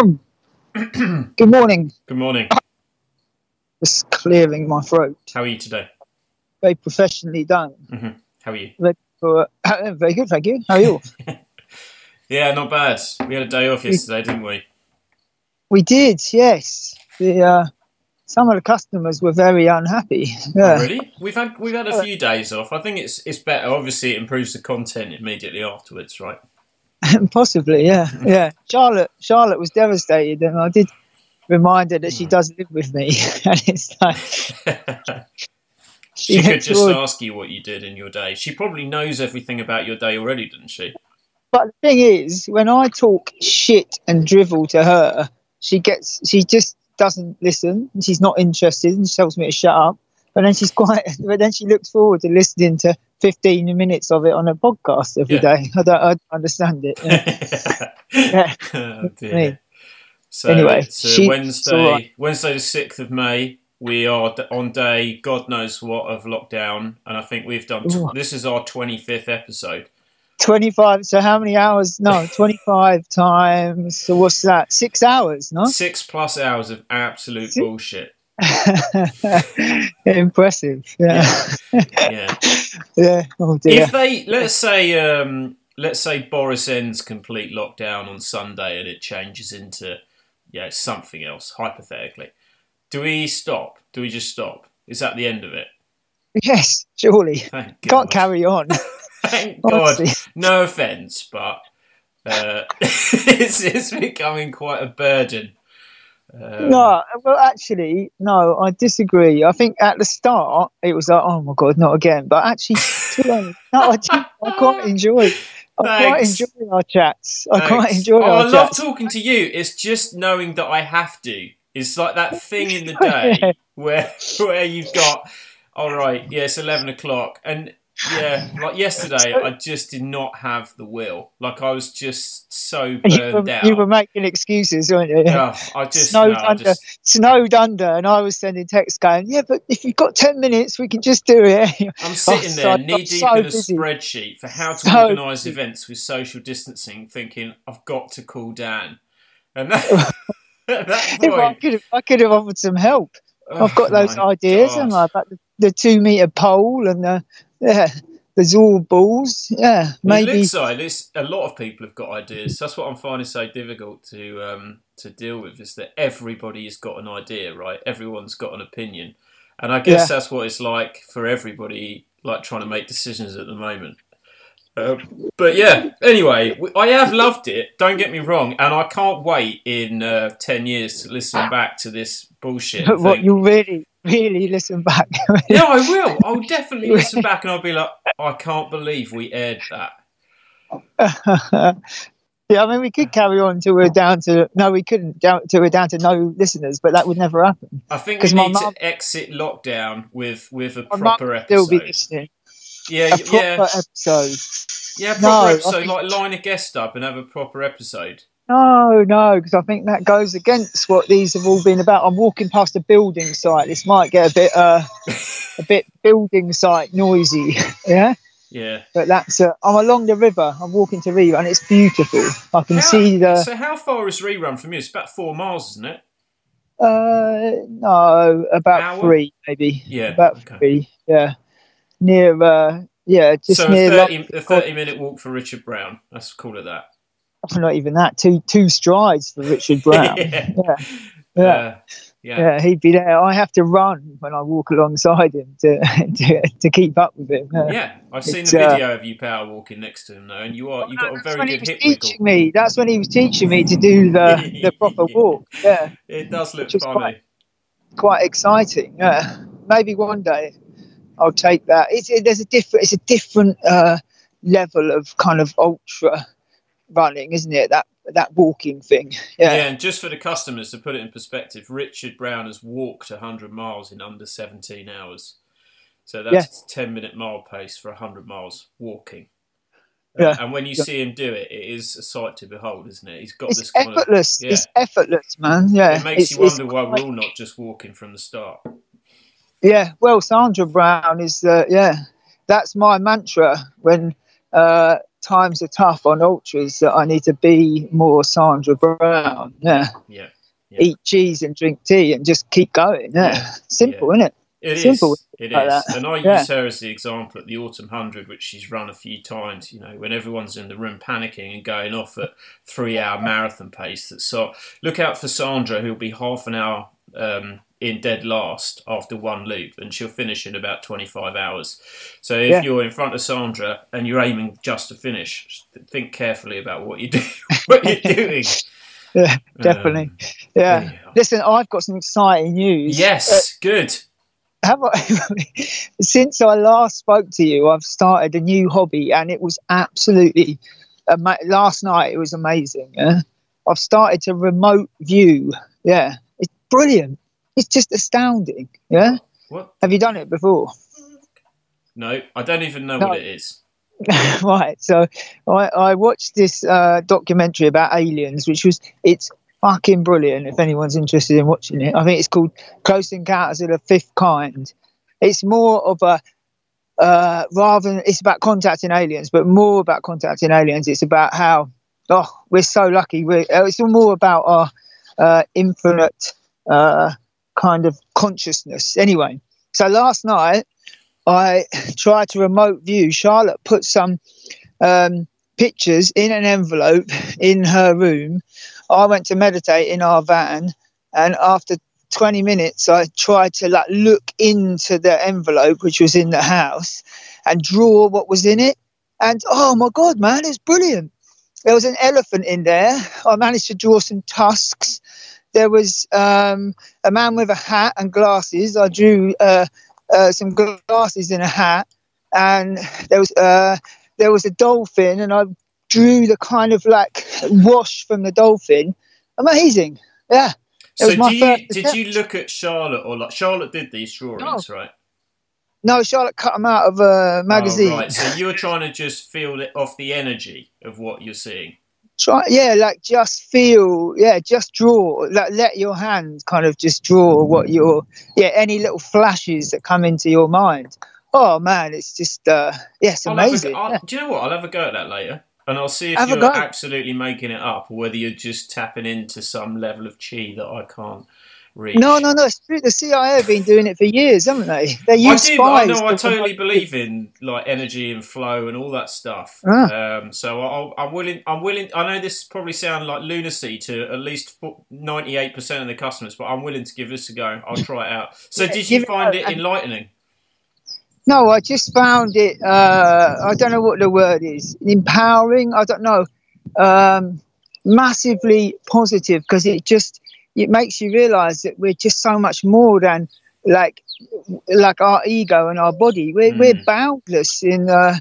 Good morning. Good morning. Just clearing my throat. How are you today? Very professionally done. hmm How are you? For, uh, very good, thank you. How are you? Yeah, not bad. We had a day off yesterday, didn't we? we did, yes. The uh, some of the customers were very unhappy. Yeah. Oh, really? We've had we've had a few days off. I think it's it's better. Obviously, it improves the content immediately afterwards, right? Possibly, yeah, yeah. Charlotte, Charlotte was devastated, and I did remind her that she hmm. does live with me, and it's like she could just ask you what you did in your day. She probably knows everything about your day already, doesn't she? But the thing is, when I talk shit and drivel to her, she gets, she just doesn't listen. She's not interested, and she tells me to shut up. But then she's quite, but then she looks forward to listening to 15 minutes of it on a podcast every Yeah. day. I don't, I don't understand it. Yeah. Yeah. oh, dear. So Anyway, it's she- Wednesday, it's all right. Wednesday the sixth of May. We are on day God knows what of lockdown, and I think we've done. This is our twenty fifth episode. 25, so how many hours? No, 25 times, so what's that? Six hours, no? Six plus hours of absolute Six- bullshit. Impressive. Yeah. Yeah. Yeah. Oh dear. if they let's say um, let's say Boris ends complete lockdown on Sunday and it changes into yeah something else hypothetically, do we stop? Do we just stop? Is that the end of it? Yes, surely. Can't carry on. Thank God. No offence, but uh, it's, it's becoming quite a burden. Um, No, well, actually, no, I disagree. I think at the start it was like, oh my god, not again. But actually, no, I, do, I quite enjoy. I quite Thanks. enjoy our chats. I quite enjoy Oh, I love chats. talking to you. It's just knowing that I have to. It's like that thing in the day Yeah. where where you've got, all right, yeah, eleven o'clock, and yeah, like yesterday, I just did not have the will. Like I was just so you, burned were, out. you were making excuses, weren't you? Oh, I just, snowed no, under, just snowed under, and I was sending texts going, "Yeah, but if you've got ten minutes, we can just do it." I'm sitting so- there I'm knee deep so in a busy. spreadsheet for how to So organise busy. events with social distancing, thinking I've got to call Dan. And that, at that If I could, have, I could have offered some help. I've got oh those ideas, God. haven't I? About the, the two meter pole and the yeah, there's all balls. Yeah, maybe. flip side is a lot of people have got ideas. That's what I'm finding so difficult to um, to deal with is that everybody has got an idea, right? Everyone's got an opinion, and I guess Yeah. that's what it's like for everybody, like trying to make decisions at the moment. Um, but yeah, anyway, I have loved it. Don't get me wrong, and I can't wait in uh, ten years to listen back to this bullshit. But what you really, really listen back. Yeah, I will. I'll definitely listen back, and I'll be like, I can't believe we aired that. yeah, I mean, we could carry on till we're down to no, we couldn't down till we're down to no listeners, but that would never happen. I think we need mum- to exit lockdown with with a proper would still be episode. listening. Yeah, A yeah, episode. yeah. No, Proper I episode, think- like line a guest up and have a proper episode. No, no, because I think that goes against what these have all been about. I'm walking past a building site. This might get a bit, uh, a bit building site noisy. Yeah, Yeah. but that's. Uh, I'm along the river. I'm walking to river, and it's beautiful. I can How- see the. So how far is rerun from you? It's about four miles, isn't it? Uh, no, about three, maybe. Yeah. About okay. three. Yeah, near. Uh, yeah, just So near. a 30, Lo- a 30 minute walk for Richard Brown. Let's call it that. not even that. Two two strides for Richard Brown. yeah. yeah. Yeah. Uh, yeah. Yeah, he'd be there. I have to run when I walk alongside him to to, to keep up with him. Uh, Yeah, I've seen the uh, video of you power walking next to him though, and you are you got a very good was hip wiggle. teaching me. That's when he was teaching me to do the, the proper walk. Yeah, It does look funny. quite- quite exciting. Yeah, maybe one day I'll take that. It's it, there's a different it's a different uh, level of kind of ultra running, isn't it? That that walking thing. Yeah. Yeah, and just for the customers to put it in perspective, Richard Brown has walked 100 miles in under 17 hours. So that's 10 minute mile pace for 100 miles walking. Uh, Yeah. and when you Yeah. see him do it, it is a sight to behold, isn't it? He's got it's this kind effortless. of. Yeah. It's effortless, man. Yeah, it makes it's, you wonder why quite- we're all not just walking from the start. Yeah, well, Sandra Brown is, uh, yeah, that's my mantra when uh, times are tough on ultras that I need to be more Sandra Brown. Yeah. Yeah. Yeah. Eat cheese and drink tea and just keep going. Yeah. Yeah. Simple, isn't it? It is. Simple It like is. that. And I use her as the example at the Autumn 100, which she's run a few times, you know, when everyone's in the room panicking and going off at three hour marathon pace. So look out for Sandra, who'll be half an hour um, in dead last after one loop, and she'll finish in about 25 hours. So if Yeah. you're in front of Sandra and you're aiming just to finish, think carefully about what you do, what you're doing. Yeah, definitely. Um, yeah. yeah. Listen, I've got some exciting news. Yes, good. have I, since I last spoke to you, I've started a new hobby, and it was absolutely ama- last night. It was amazing. Yeah? I've started to remote view. Yeah, it's brilliant. It's just astounding. Yeah, What? have you done it before? No, I don't even know No. what it is. right. So I, I watched this uh, documentary about aliens, which was it's fucking brilliant. If anyone's interested in watching it, I think it's called Close Encounters of the Fifth Kind. It's more of a uh, rather than it's about contacting aliens, but more about contacting aliens. It's about how oh we're so lucky. We're uh, it's more about our uh, infinite uh, kind of consciousness. Anyway, so last night I tried to remote view. Charlotte put some um, pictures in an envelope in her room. I went to meditate in our van, and after 20 minutes, I tried to like look into the envelope which was in the house and draw what was in it. And oh my god, man, it's brilliant. There was an elephant in there. I managed to draw some tusks. There was um, a man with a hat and glasses. I drew uh, uh, some glasses in a hat, and there was uh, there was a dolphin, and I drew the kind of like wash from the dolphin. Amazing, yeah. It So was my you, first did you look at Charlotte or like Charlotte did these drawings, right? No, Charlotte cut them out of a magazine. Oh, right. So you were trying to just feel it off the energy of what you're seeing. Try, yeah, like just feel, yeah, just draw, like let your hand kind of just draw what your, yeah, any little flashes that come into your mind. Oh man, it's just, uh, yeah, it's I'll have a amazing. go- yeah. Do you know what? I'll have a go at that later, and I'll see if Have you're absolutely making it up or whether you're just tapping into some level of chi that I can't reach. No, no, no. It's true. The CIA have been doing it for years, haven't they? They I use do. I know. I totally believe in like energy and flow and all that stuff. Ah. Um, so I'll, I'm willing. I'm willing. I know this probably sounds like lunacy to at least ninety-eight percent of the customers, but I'm willing to give this a go. I'll try it out. So, Yeah, did you find a- it enlightening? No, I just found it. Uh, I don't know what the word is. Empowering. I don't know. Um, massively positive because it just it makes you realise that we're just so much more than like like our ego and our body. We're we're Mm. boundless in uh,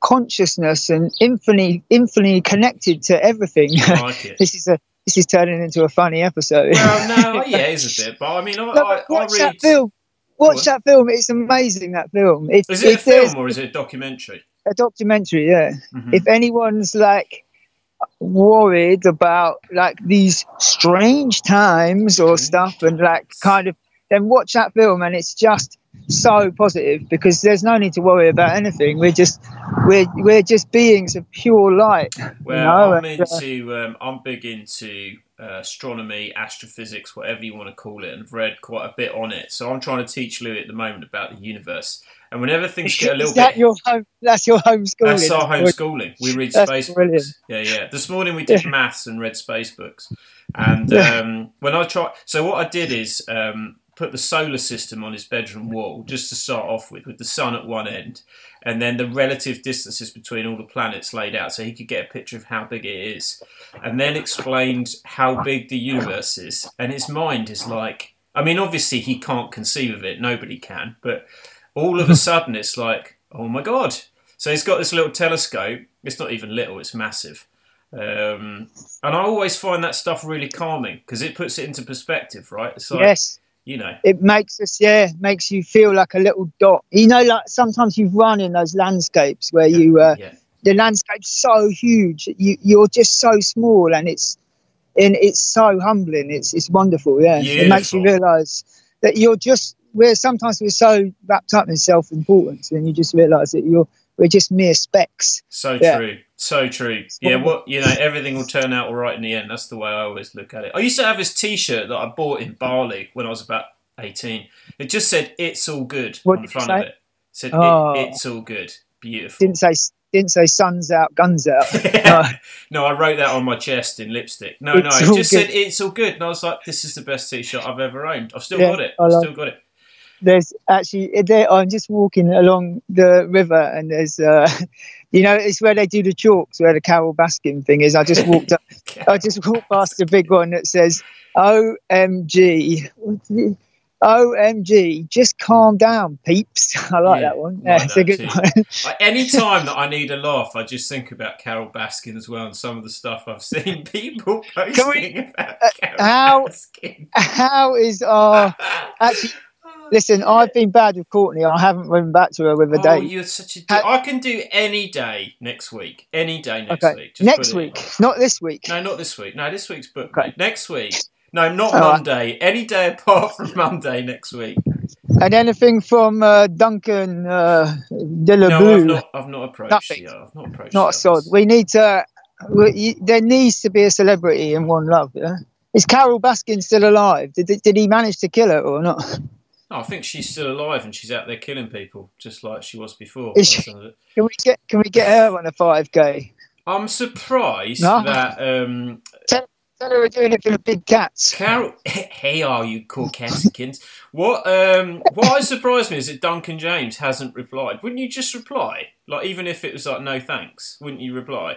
consciousness and infinitely infinitely connected to everything. I like it. this is a this is turning into a funny episode. Well, no, yeah, it's a bit, but I mean, I, No, I, but I watch read. that film. Watch that film. It's amazing. That film. If, Is it a film or is it a documentary? a documentary? Yeah. Mhm. If anyone's like worried about like these strange times or stuff and like kind of, then watch that film and it's just so positive because there's no need to worry about anything. We're just we're we're just beings of pure light. Well, No, I'm uh, into. Um, I'm big into uh, astronomy, astrophysics, whatever you want to call it, and I've read quite a bit on it. So I'm trying to teach Louis at the moment about the universe. And whenever things get a little Is that bit, your home? That's your homeschooling. that's our homeschooling. We read That's space brilliant. books. Yeah, yeah. This morning we did maths and read space books. And um, when I try, so what I did is um, put the solar system on his bedroom wall just to start off with, with the sun at one end, and then the relative distances between all the planets laid out, so he could get a picture of how big it is, and then explained how big the universe is. And his mind is like, I mean, obviously he can't conceive of it. Nobody can, but all of a sudden it's like, oh my god. So he's got this little telescope. It's not even little, it's massive. Um, and I always find that stuff really calming because it puts it into perspective, right? It's like, yes. you know, it makes us yeah makes you feel like a little dot you know like sometimes you've run in those landscapes where you uh, yeah. the landscape's so huge you you're just so small and it's and it's so humbling it's it's wonderful yeah it makes you realize that you're just where sometimes we're so wrapped up in self-importance and you just realize that you're we're just mere specks. So Yeah. true. So true. Yeah, what you know, everything will turn out all right in the end. That's the way I always look at it. I used to have this T-shirt that I bought in Bali when I was about eighteen. It just said "It's all good" What on the front of it. It said Oh. it, "It's all good." Beautiful. Didn't say didn't say suns out, guns out. No. no, I wrote that on my chest in lipstick. No, no, It's it just good. said "It's all good," and I was like, "This is the best T-shirt I've ever owned." I've still Yeah, got it. I've still got it. There's actually there I'm just walking along the river and there's uh you know it's where they do the chalks where the Carole Baskin thing is. I just walked up I just walked past a big one that says OMG OMG just calm down peeps. I like Yeah, that one. Yeah it's a good too. one. Any time that I need a laugh, I just think about Carole Baskin as well, and some of the stuff I've seen people posting we- about uh, Carol how- Baskin. how is our actually listen I've been bad with Courtney I haven't run back to her with a oh, date you're such a. Ha- I can do any day next week. Any day next okay week. Just next week not this week No, not this week. No, this week's booked. Okay. Next week. No, not All right. Monday. Any day apart from Monday next week. And anything from uh, Duncan uh, De La No, I've not. I've not approached. Nothing. I've not approached. Not a sod. We need to. We, there needs to be a celebrity in One Love. Yeah? Is Carole Baskin still alive? Did, did he manage to kill her or not? No, I think she's still alive and she's out there killing people, just like she was before. Is by the she? sound of it. Can we get Can we get her on a five k? I'm surprised No. that um, Tell her we're doing it for the big cats. Carol. Hey, are you cool Catikins? What um, what has surprised me is that Duncan James hasn't replied. Wouldn't you just reply? Like even if it was like no thanks, wouldn't you reply?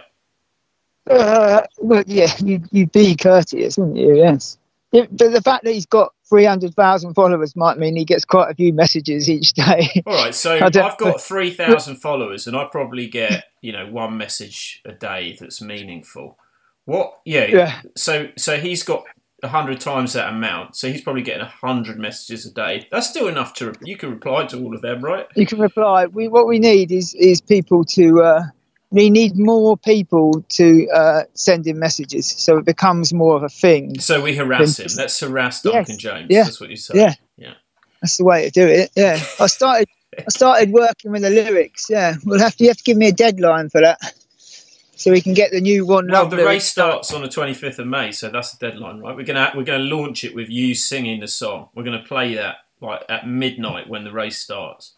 Uh, well, yeah, you you'd be courteous, wouldn't you? Yes. But the fact that he's got three hundred thousand followers might mean he gets quite a few messages each day. All right, so I've got three thousand followers, and I probably get you know one message a day that's meaningful. What? Yeah. yeah. So so he's got a hundred times that amount, so he's probably getting a hundred messages a day. That's still enough to you can reply to all of them, right? you can reply. We what we need is is people to. Uh, we need more people to uh, send in messages, so it becomes more of a thing. So we harass him. Let's harass Yes, Duncan James. yeah, That's what you say. yeah. Yeah. That's the way to do it. Yeah, I started. I started working with the lyrics. Yeah, we'll have to. You have to give me a deadline for that, so we can get the new one. Well, the race starts on the 25th of May, so that's the deadline, right? We're gonna we're gonna launch it with you singing the song. We're gonna play that like at midnight when the race starts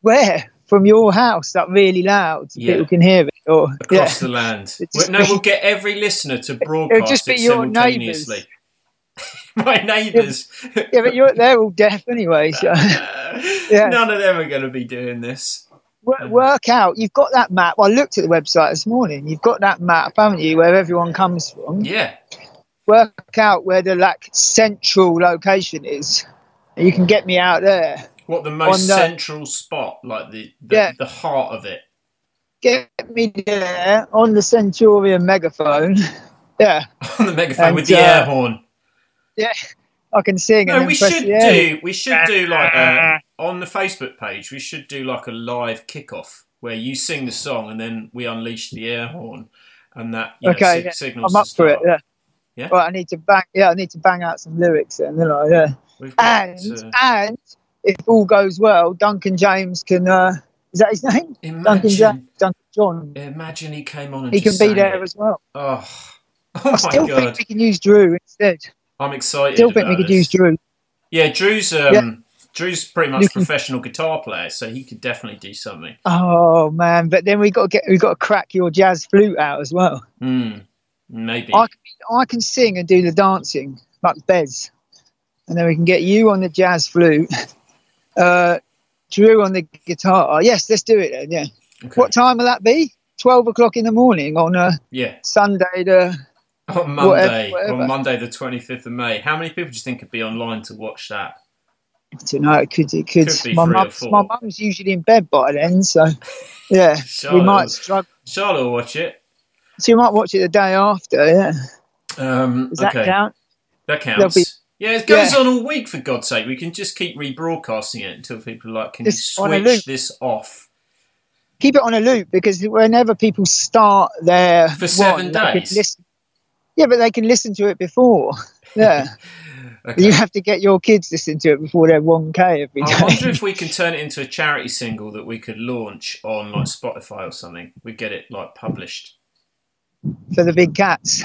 Where from your house, that really loud, so Yeah. people can hear it. Or yeah, across the land. Well, no, be- we'll get every listener to broadcast just be it your simultaneously. My neighbours. yeah, but you're they're all deaf anyway. So uh, Yeah. None of them are going to be doing this. work, um, work out. You've got that map. I looked at the website this morning. You've got that map, haven't you, where everyone comes from? Yeah. Work out where the like central location is. You can get me out there. What the most the- central spot, like the the, Yeah. the heart of it. Get me there on the Centurion megaphone. Yeah, on the megaphone And, with the uh, air horn. yeah. I can sing. No, we should do. We should do like a, on the Facebook page. We should do like a live kickoff where you sing the song and then we unleash the air horn, and that you know, Okay, sig- yeah. signals. I'm up for it. Yeah. Yeah? Well, I need to bang. Yeah, I need to bang out some lyrics and then. You yeah. Got, And uh, and if all goes well, Duncan James can. Uh, is that his name? Duncan James. Duncan John. imagine he came on and He can be there it. as well. Oh, oh I my still god! think we can use Drew instead. I'm excited. Still think we could this. use Drew. Yeah, Drew's um, Yeah. Drew's pretty much a professional guitar player, so he could definitely do something. Oh man! But then we got to get we got to crack your jazz flute out as well. Hmm, maybe. I can, I can sing and do the dancing like Bez, and then we can get you on the jazz flute, uh, Drew on the guitar. Yes, let's do it then. Yeah. Okay. What time will that be? Twelve o'clock in the morning on uh, Yeah, Sunday. The on Monday, whatever. on Monday the 25th of May. How many people do you think could be online to watch that? I don't know. It could. It could. Could be my mum's my mum's usually in bed by then, so yeah, we might struggle. Charlotte will watch it. So you might watch it the day after. Yeah. Um, Does that okay, count? that counts. Yeah, it goes Yeah. on all week for God's sake. We can just keep rebroadcasting it until people are like, can It's you switch this off? keep it on a loop because whenever people start their For seven one, days? listen- Yeah, but they can listen to it before. Yeah. Okay. You have to get your kids to listen to it before they're 1K every day. I wonder if we can turn it into a charity single that we could launch on like Spotify or something. We get it like published. for the big cats.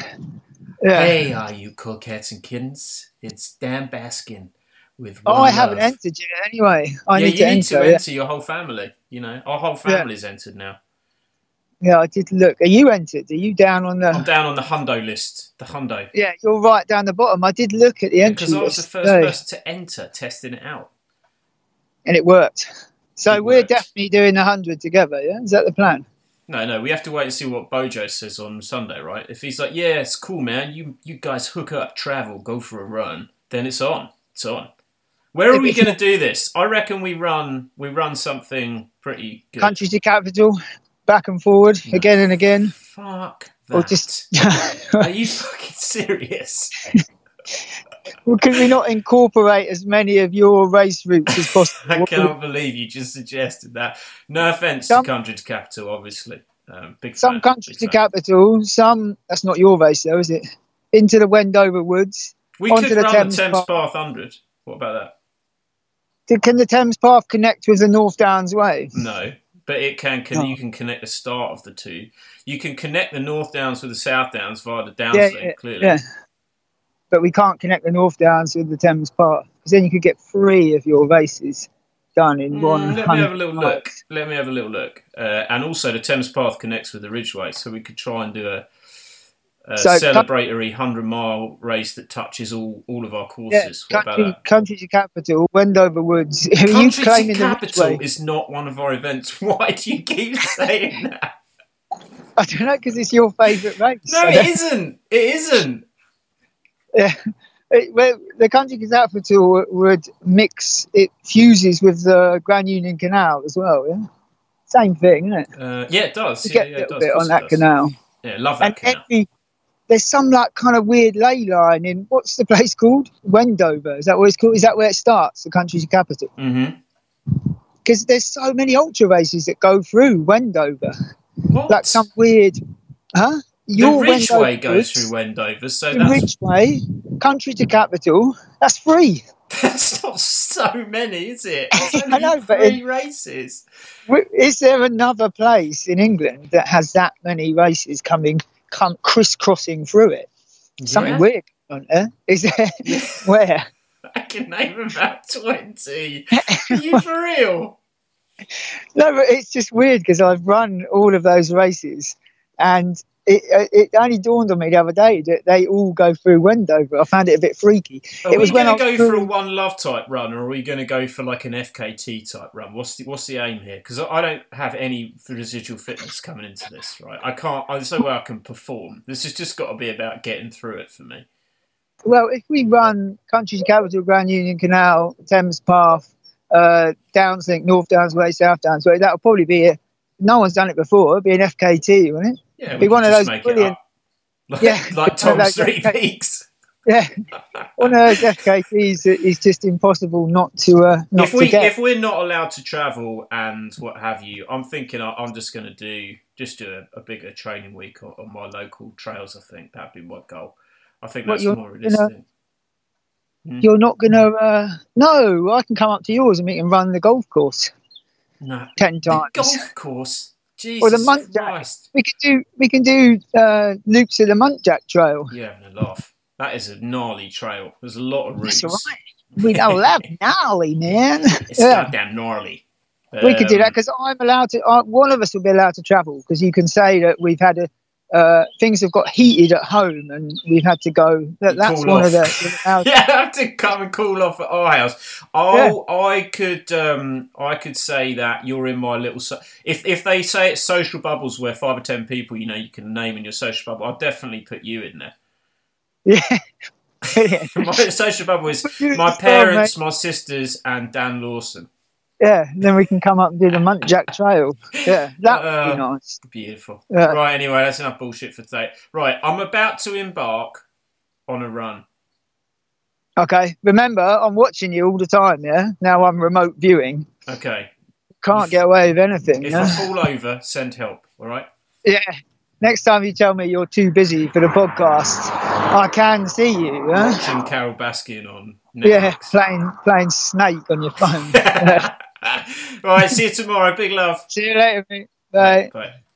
Yeah. Hey, are you cool cats and kittens? It's Dan Baskin with. oh, I haven't Love. entered yet anyway. I yeah, need you to need enter. to yeah. enter your whole family. You know, our whole family's entered now. Yeah, I did look. Are you entered? Are you down on the? I'm down on the hundo list. The hundo. Yeah, you're right down the bottom. I did look at the entry Because I was the first today, person to enter, testing it out. and it worked. So It we're worked. definitely doing the hundred together. Yeah, is that the plan? No, no, we have to wait and see what Bojo says on Sunday, right? If he's like, "Yeah, it's cool, man. You you guys hook up, travel, go for a run," then it's on. It's on. Where are we going to do this? I reckon we run we run something pretty good. Country to capital, back and forward, No. again and again, Fuck that. or just. Are you fucking serious? well, could we not incorporate as many of your race routes as possible? I can't believe you just suggested that. No offense Some- to Country to Capital, obviously. Um, Some fan, country to fan. capital, some. That's not your race, though, is it? Into the Wendover Woods. We onto could the run Thames the Thames Path. Path 100. What about that? Can the Thames Path connect with the North Downs Way? No, but it can. can Oh. You can connect the start of the two. You can connect the North Downs with the South Downs via the Downs Yeah, link. yeah, clearly, yeah. But we can't connect the North Downs with the Thames Path because then you could get three of your races done in Mm, one. let me have a little look. Let me have a little look. Uh, and also, the Thames Path connects with the Ridgeway, so we could try and do a, a So, celebratory hundred mile race that touches all, all of our Yeah, courses. what country, country to capital, Wendover Woods. Country claiming to the Capital Ridgeway? is not one of our events. Why do you keep saying that? I don't know because it's your favourite race. No, it isn't. It isn't. It- well, the country capital would mix. It fuses with the Grand Union Canal as well. Yeah, same thing, isn't it? Uh, yeah, it does. To Yeah, get yeah, a little bit on that does. canal. Yeah, love that and canal. every there's some like kind of weird ley line in what's the place called Wendover is that what it's called is that where it starts the country's capital hmm because there's so many ultra races that go through Wendover What? like some weird huh the Ridgeway goes through Wendover, so that's Ridgeway country to capital that's free that's not so many, is it? I know, but three races. Is there another place in England that has that many races coming come crisscrossing through it something Yeah? weird on there is there Yeah. where I can name about twenty. Are you for real? No, but it's just weird because I've run all of those races, and it uh, it only dawned on me the other day that they all go through Wendover. I found it a bit freaky. Are It we was going to go was for a one love type run, or are we going to go for like an FKT type run? What's the what's the aim here? Because I don't have any residual fitness coming into this, right? I can't. There's no way I can perform. This has just got to be about getting through it for me. Well, if we run Country to Capital, Grand Union Canal, Thames Path, uh, Downs Link, North Downs Way, South Downs Way, that'll probably be a. No one's done it before. It'll be an FKT, won't it? Yeah, Be one of those brilliant- Like, Yeah, like Tom's Three Peaks. Yeah, one of those FKTs is just impossible not to uh, not if we to get. if we're not allowed to travel and what have you, I'm thinking I'm just going to do just do a, a bigger training week on, on my local trails. I think that'd be my goal. I think that's more gonna- realistic. You're not gonna. Uh, no, I can come up to yours and we can run the golf course No, ten the times. golf course. Jesus Or the Muntjac. Christ! We can do we can do uh, loops of the Muntjac Trail. You're having a laugh. That is a gnarly trail. There's a lot of routes. That's right. We know that gnarly man. It's Yeah. goddamn gnarly. we could do that Um, because I'm allowed to. Uh, one of us will be allowed to travel because you can say that we've had a. Uh, things have got heated at home and we've had to go. That, that's one off. of the. allowed- yeah, I have to come and call off at our house. Oh, I could, um, I could say that you're in my little. So- if if they say it's social bubbles where five or ten people, you know, you can name in your social bubble, I'll definitely put you in there. Yeah. My social bubble is my parents, my sisters, and Dan Lawson. Yeah, then we can come up and do the Muntjac Trail. Yeah, that would be uh, nice. Beautiful. Yeah. Right, anyway, that's enough bullshit for today. Right, I'm about to embark on a run. Okay, remember, I'm watching you all the time, yeah? Now I'm remote viewing. Okay. Can't if, get away with anything. If yeah? I fall over, send help, all right? Yeah. Next time you tell me you're too busy for the podcast, I can see you. Yeah? Watching Carole Baskin on Netflix. Yeah, playing, playing Snake on your phone. right, see you tomorrow. Big love. See you later, mate. Bye. Bye.